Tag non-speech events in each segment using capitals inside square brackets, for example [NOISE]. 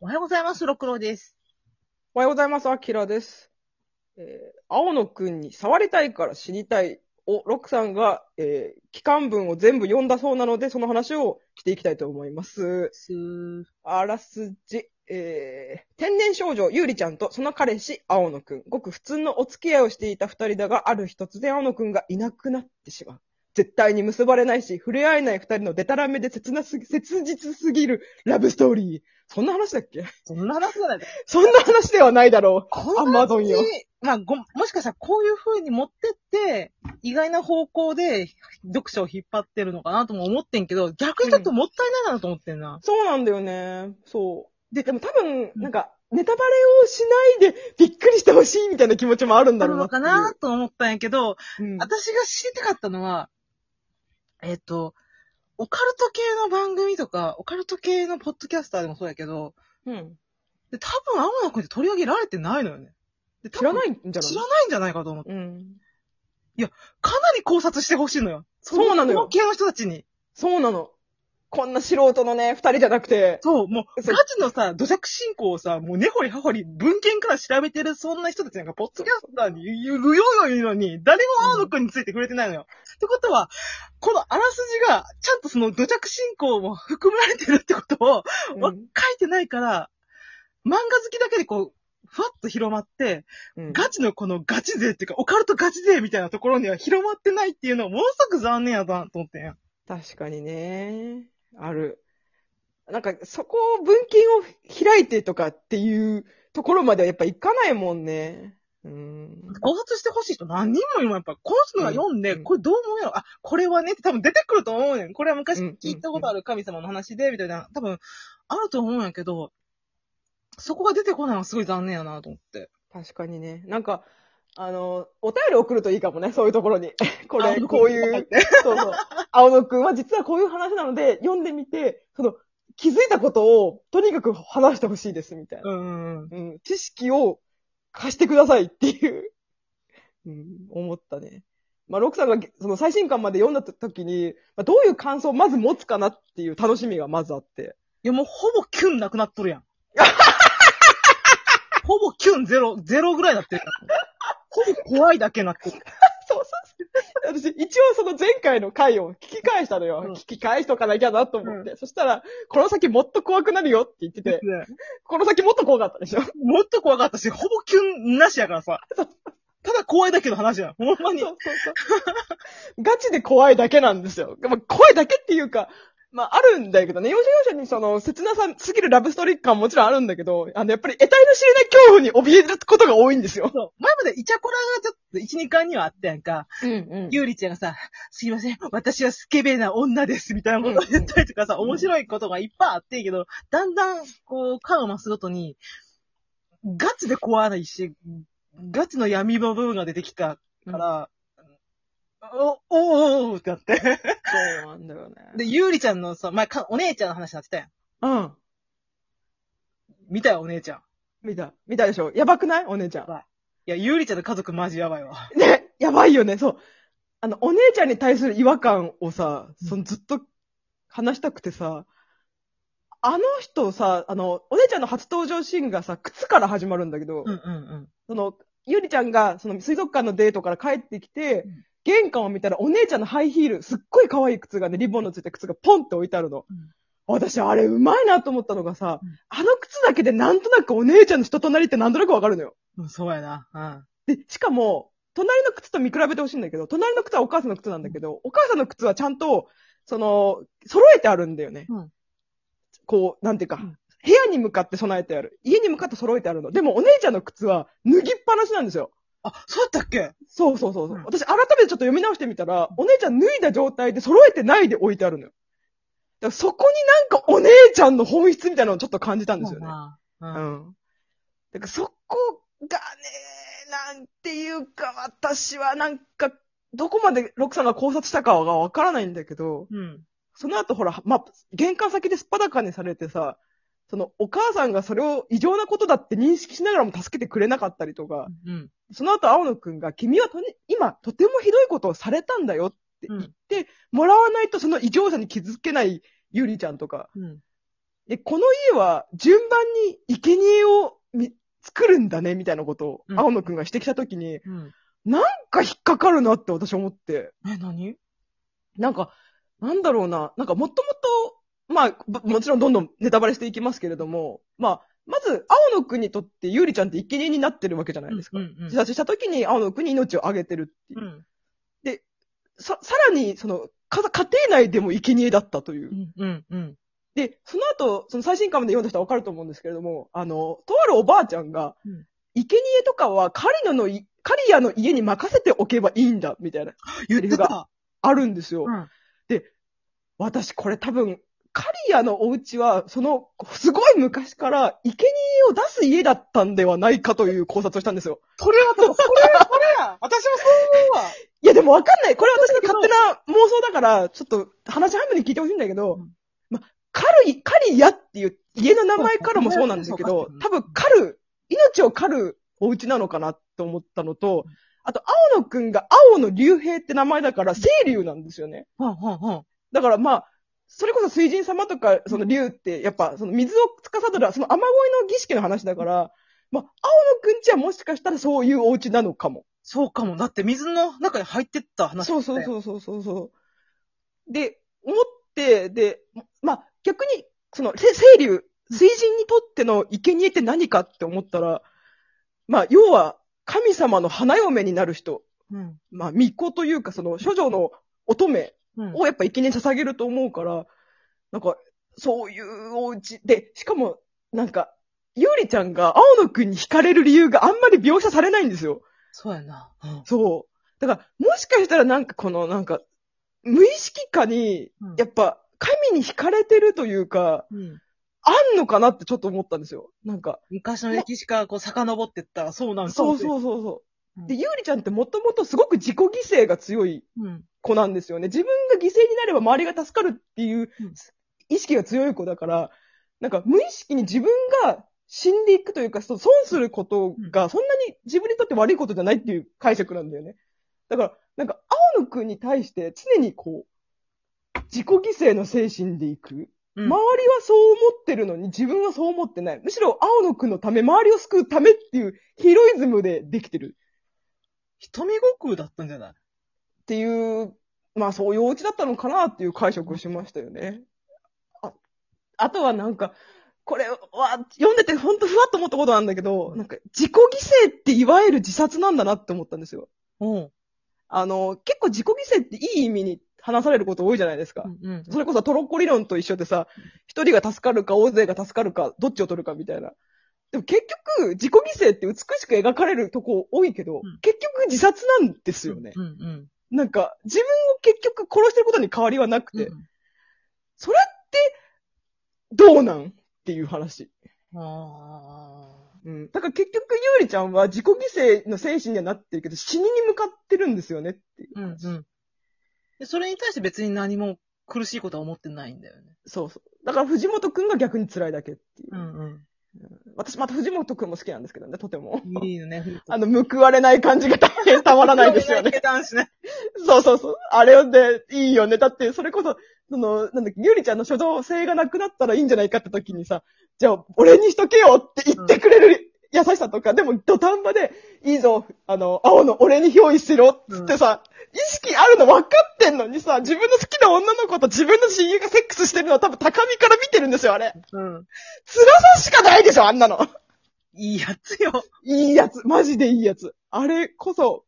おはようございます、六郎です。おはようございます、アキラです。えー、青野くんに触りたいから死にたいを、ロックさんが、えー、期間文を全部読んだそうなので、その話をしていきたいと思います。す。あらすじ、えー、天然少女、ゆうりちゃんとその彼氏、青野くん。ごく普通のお付き合いをしていた二人だが、ある日突然青野くんがいなくなってしまう。絶対に結ばれないし、触れ合えない二人のデタラメで切なすぎ、切実すぎるラブストーリー。そんな話だっけ？そんな話じゃないそんな話ではないだろう。こアマゾンよ。まあ、ご、もしかしたらこういう風に持ってって、意外な方向で読者を引っ張ってるのかなとも思ってんけど、逆にちょっともったいないなと思ってんな。そうなんだよね。そう。ででも多分、なんか、ネタバレをしないでびっくりしてほしいみたいな気持ちもあるんだあるろうなっていう。のかなと思ったんやけど、うん私が知りたかったのは、えっ、と、オカルト系の番組とか、オカルト系のポッドキャスターでもそうやけど、うん。で多分青野くんって取り上げられてないのよね。で多知ら分ないんじゃない？知らないんじゃないかと思って。うん。かなり考察してほしいのよ。そうなのよそ系の人たちに。そうなの。こんな素人のね、二人じゃなくて、そう、もう、そうガチのさ、土着信仰をさ、もう根掘り葉掘り文献から調べてるそんな人たちなんか、ポッドキャスターに言うよう言うのに、誰も青野くんについてくれてないのよ。ってことは、このあらすじが、ちゃんとその土着信仰も含まれてるってことを、書いてないから、漫画好きだけでこう、ふわっと広まって、うんガチのこのガチ勢っていうか、オカルトガチ勢みたいなところには広まってないっていうのはものすごく残念やなと思ってんや。確かにね。ある。なんか、そこを文献を開いてとかっていうところまではやっぱいかないもんね。うん。考察してほしい人何人もいるもん、やっぱ。この人が読んで、うんこれどう思うやろ？あ、これはねって多分出てくると思うねん。これは昔うん聞いたことある神様の話で、みたいな。多分、あると思うんやけど、そこが出てこないのはすごい残念やなと思って。確かにね。なんか、あの、お便り送るといいかもね、そういうところに。[LAUGHS] これ、こういう、[LAUGHS] そうそう。青野くんは実はこういう話なので、読んでみて、その、気づいたことを、とにかく話してほしいです、みたいな。うん。知識を貸してくださいっていう、[LAUGHS] うん、思ったね。まあ、ロクさんがその最新刊まで読んだ時に、まあ、どういう感想をまず持つかなっていう楽しみがまずあって。いや、もうほぼキュンなくなっとるやん。ほぼキュンゼロ、ゼロぐらいになってるやん。ほぼ怖いだけになってる。[LAUGHS] そうそうそう。私、一応その前回の回を聞き返したのよ。うん聞き返しとかなきゃなと思って。そしたら、この先もっと怖くなるよって言ってて、この先もっと怖かったでしょ？もっと怖かったし、ほぼキュンなしやからさ。ただ怖いだけの話やん。ほんまに。そうそうそう。ガチで怖いだけなんですよ。まあ、怖いだけっていうか、まあ、あるんだけどね、要所要所にその、切なさすぎるラブストーリー感ももちろんあるんだけど、あの、やっぱり得体の知れない恐怖に怯えることが多いんですよ。そう。前までイチャコラがちょっと1、2巻にはあったやんか。うんうんゆうりちゃんがさ、すいません、私はスケベな女です、みたいなことを言ったりとかさ、うん面白いことがいっぱいあってんけど、だんだん、こう、感を増すごとに、ガチで怖いし、ガチの闇の部分が出てきたから、お、おおおってなって。そうなんだよね。で、ゆうりちゃんのさ、前か、お姉ちゃんの話になってたやん。うん。見たよ、お姉ちゃん。見た。見たでしょ？やばくない？お姉ちゃん。いや、ゆうりちゃんの家族マジやばいわ。[LAUGHS] ね、やばいよね、そう。あの、お姉ちゃんに対する違和感をさ、そのずっと話したくてさ、あの人さ、あの、お姉ちゃんの初登場シーンがさ、靴から始まるんだけど、うんうんうん。その、ゆりちゃんが、その水族館のデートから帰ってきて、うん玄関を見たらお姉ちゃんのハイヒール、すっごい可愛い靴がね、リボンのついた靴がポンって置いてあるの。うん私、あれうまいなと思ったのがさ、うんあの靴だけでなんとなくお姉ちゃんの人となりってなんとなくわかるのよ。うん、そうやな。うん。で、しかも、隣の靴と見比べてほしいんだけど、隣の靴はお母さんの靴なんだけど、お母さんの靴はちゃんと、その、揃えてあるんだよね。うんこう、なんていうか、うん部屋に向かって備えてある。家に向かって揃えてあるの。でもお姉ちゃんの靴は脱ぎっぱなしなんですよ。あ、そうやったっけ？そうそうそうそう、うん私改めてちょっと読み直してみたら、お姉ちゃん脱いだ状態で揃えてないで置いてあるのよ。だからそこになんかお姉ちゃんの本質みたいなのをちょっと感じたんですよね。まあううん。ん。だからそこがね、なんていうか私はなんか、どこまでロクさんが考察したかがわからないんだけど、うん。その後ほら、まあ、玄関先ですっぱだかにされてさ、そのお母さんがそれを異常なことだって認識しながらも助けてくれなかったりとか、うん。その後青野くんが、君はとに今とてもひどいことをされたんだよって言ってもらわないとその異常さに気づけないゆりちゃんとか、うん。で、この家は順番に生贄をみ作るんだね、みたいなことをうん青野くんが指摘したときに、うん。なんか引っかかるなって私思って。え、何？なんか、なんだろうな。なんかもともと、まあ、ぼもちろんどんどんネタバレしていきますけれども、まあ、まず、青野くんにとってゆうりちゃんって生贄になってるわけじゃないですか。うんうん自殺した時に青野くんに命をあげてるっていうう。ん。さ、さらに、その、か家庭内でも生贄だったというう。ん。うん。うん。で、その後、その最新刊まで読んだ人はわかると思うんですけれども、あの、とあるおばあちゃんが、うん生贄とかはカリノのい、カリアの家に任せておけばいいんだ、みたいな、言ってた。あるんですよ。うん。私、これ多分、カリアのお家は、その、すごい昔から、生贄を出す家だったんではないかという考察をしたんですよ。それは、それは、それや。私もそう思うわ。いや、でもわかんない。これは私の勝手な妄想だから、ちょっと話半分に聞いてほしいんだけど、うんま、カルイ、カリヤっていう家の名前からもそうなんですけど多分カル、命を狩るお家なのかなと思ったのと、あと、青野くんが青の竜兵って名前だから、清流なんですよね。はんはんはん。だからまあ、それこそ水神様とか、その竜って、やっぱ、その水を司る、その雨乞いの儀式の話だから、まあ、青野くんちはもしかしたらそういうお家なのかも。そうかも。だって水の中に入ってった話。そうそうそうそうそうそう。で、思って、で、まあ、逆に、その、せ清流、水神にとっての生贄って何かって思ったら、まあ、要は、神様の花嫁になる人、う。うん。まあ、巫女というか、その、処女の乙女うん。をやっぱ生贄に捧げると思うから、なんか、そういうお家で、しかも、なんか、ゆうりちゃんが青野くんに惹かれる理由があんまり描写されないんですよ。そうやな。うん。そう。だから、もしかしたらなんかこの、なんか、無意識化に、うんやっぱ、神に惹かれてるというか、うん。あんのかなってちょっと思ったんですよ。なんか、昔の歴史からこう遡ってったらそうなんそうう。そうそうそう。うんで、ゆうりちゃんってもともとすごく自己犠牲が強いうん。子なんですよね。自分が犠牲になれば周りが助かるっていううん意識が強い子だから、なんか無意識に自分が死んでいくというか、損することがそんなに自分にとって悪いことじゃないっていう解釈なんだよね。だから、なんか青野くんに対して常にこう、自己犠牲の精神でいく。うん。周りはそう思ってるのに自分はそう思ってない。むしろ青野くんのため、周りを救うためっていうヒロイズムでできてる。瞳悟空だったんじゃない？っていう、まあそういうお家だったのかなっていう解釈をしましたよね。ああとはなんか、これは読んでてほんとふわっと思ったことなんだけど、なんか自己犠牲っていわゆる自殺なんだなって思ったんですよ。うん。あの、結構自己犠牲っていい意味に話されること多いじゃないですか。うん。それこそトロッコ理論と一緒でさ、一人が助かるか大勢が助かるか、どっちを取るかみたいな。でも結局、自己犠牲って美しく描かれるとこ多いけど、うん結局自殺なんですよね。うんうん。なんか、自分を結局殺してることに変わりはなくて、うんそれって、どうなんっていう話。あうん。だから結局、ゆうりちゃんは自己犠牲の精神にはなってるけど、死にに向かってるんですよねっていう。ーうんうん。で、それに対して別に何も苦しいことは思ってないんだよね。そうそう。だから藤本くんが逆に辛いだけっていう。ん私また藤本くんも好きなんですけどね、とても。うん。いいよね。あの、報われない感じが大変たまらないですよね。ね。そうそうそう。あれでいいよね。だって、それこそ、その、なんだっけ、ゆうりちゃんの初動性がなくなったらいいんじゃないかって時にさ、じゃあ、俺にしとけよって言ってくれる優しさとか、でも土壇場で、いいぞ、あの、青の俺に憑依しろっつってさ、意識あるの分かってんのにさ、自分の好きな女の子と自分の親友がセックスしてるのは多分高みから見てるんですよ、あれ。うん。辛さしかないでしょ、あんなの。いいやつよ。いいやつ、マジでいいやつ。あれこそ、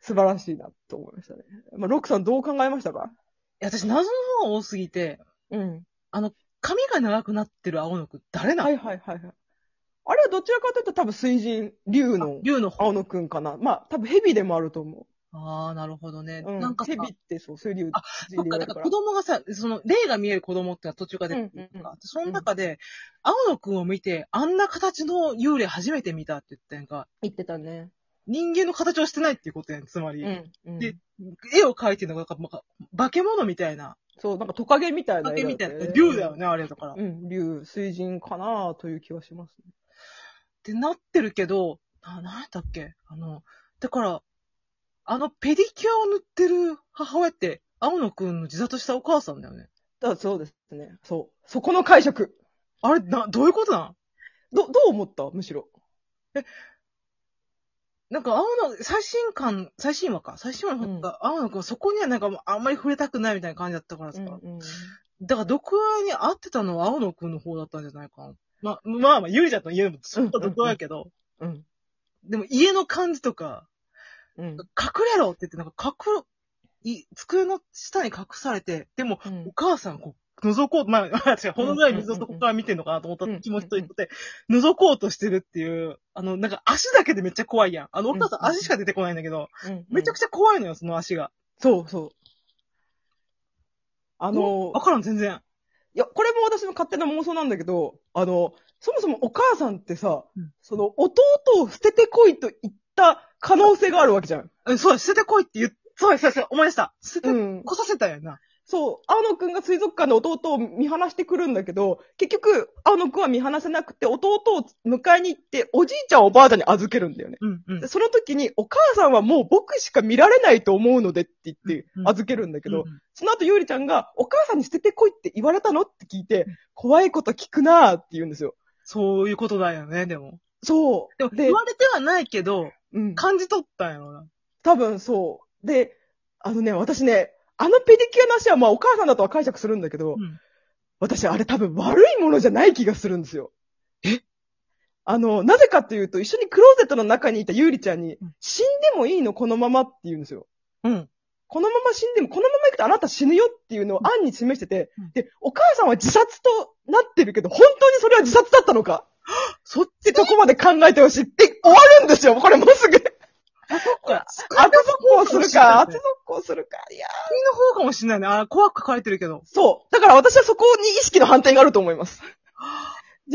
素晴らしいな、と思いましたね。まあ、ロックさんどう考えましたか？いや、私謎の方が多すぎて、うん。髪が長くなってる青野くん誰なの？はいはいはいはい。あれはどちらかというと多分水神、竜の竜の方。青野くんかな。まあ多分蛇でもあると思ああ、なるほどね。う。うん。なんかさ、蛇ってそう、水竜あそっか、だから子供がさ、その、霊が見える子供ってのは途中から出てくるうんうんうんその中で、青野くんを見て、あんな形の幽霊初めて見たって言ったやんか、言ってたね。人間の形をしてないっていうことやん、つまり。うん。うん、で絵を描いてるのが、なんか、化け物みたいな、そう、なんかトカゲみたいなトカゲみたいな、絵竜だよ。ね、あれだから。っうん、竜、水神かなという気はしますね。てなってるけど、な、なんやっけ？あの、だから、あのペディキュアを塗ってる母親って、青野くんの自殺したお母さんだよね。だそうですね。そう。そこの解釈。あれ、な、どういうことなん？ど、どう思った？むしろ。なんか、青野、最新刊、最新話か。最新話の方が、青野くん、そこにはなんかもうあんまり触れたくないみたいな感じだったからさ。うんだから、毒話に合ってたのは青野くんの方だったんじゃないかな。まあ、まあまあ、ゆりちゃんと家も、そうだ毒話やけど、うん。でも家の感じとか、うん。隠れろって言って、なんか隠、い、机の下に隠されて、でも、うんお母さん、こう、覗こう、まあ、私はほのぐらい水をそこから見てんのかなと思ったうん気持ちと言って、覗こうとしてるっていう、あの、なんか足だけでめっちゃ怖いやん。あの、お母さんうん足しか出てこないんだけど、うん。めちゃくちゃ怖いのよ、その足が。そうそう。あのわからん、全然。私の勝手な妄想なんだけど、あの、そもそもお母さんってさ、うんその、弟を捨ててこいと言った可能性があるわけじゃん。うん、そうだ、捨ててこいって言っ、そうだ、そう思い出した。捨ててうん。こさせたよな。そう、青野くんが水族館で弟を見放してくるんだけど、結局、青野くんは見放せなくて、弟を迎えに行って、おじいちゃんをおばあちゃんに預けるんだよね。うん、うんで。その時に、お母さんはもう僕しか見られないと思うのでって言ってうん預けるんだけど、うんその後、ゆうりちゃんが、お母さんに捨ててこいって言われたのって聞いて、怖いこと聞くなーって言うんですよ。そういうことだよね、でも。そう。でも、で言われてはないけど、うん。感じ取ったんやろな。多分そう。で、あのね、私ね、あのペディキュアの足はまあお母さんだとは解釈するんだけど、うん私あれ多分悪いものじゃない気がするんですよ。え？あの、なぜかっていうと、一緒にクローゼットの中にいたゆうりちゃんにうん、死んでもいいのこのままって言うんですよ。うん。このまま死んでも、このまま行くとあなた死ぬよっていうのを案に示してて、うんで、お母さんは自殺となってるけど、本当にそれは自殺だったのか？そっってとこまで考えてほしいって終わるんですよ、これもうすぐ。か。後続行するか、後続行するか。いや救いの方かもしれないね。あ、怖く書かれてるけど。そう。だから私はそこに意識の反転があると思います。は [LAUGHS]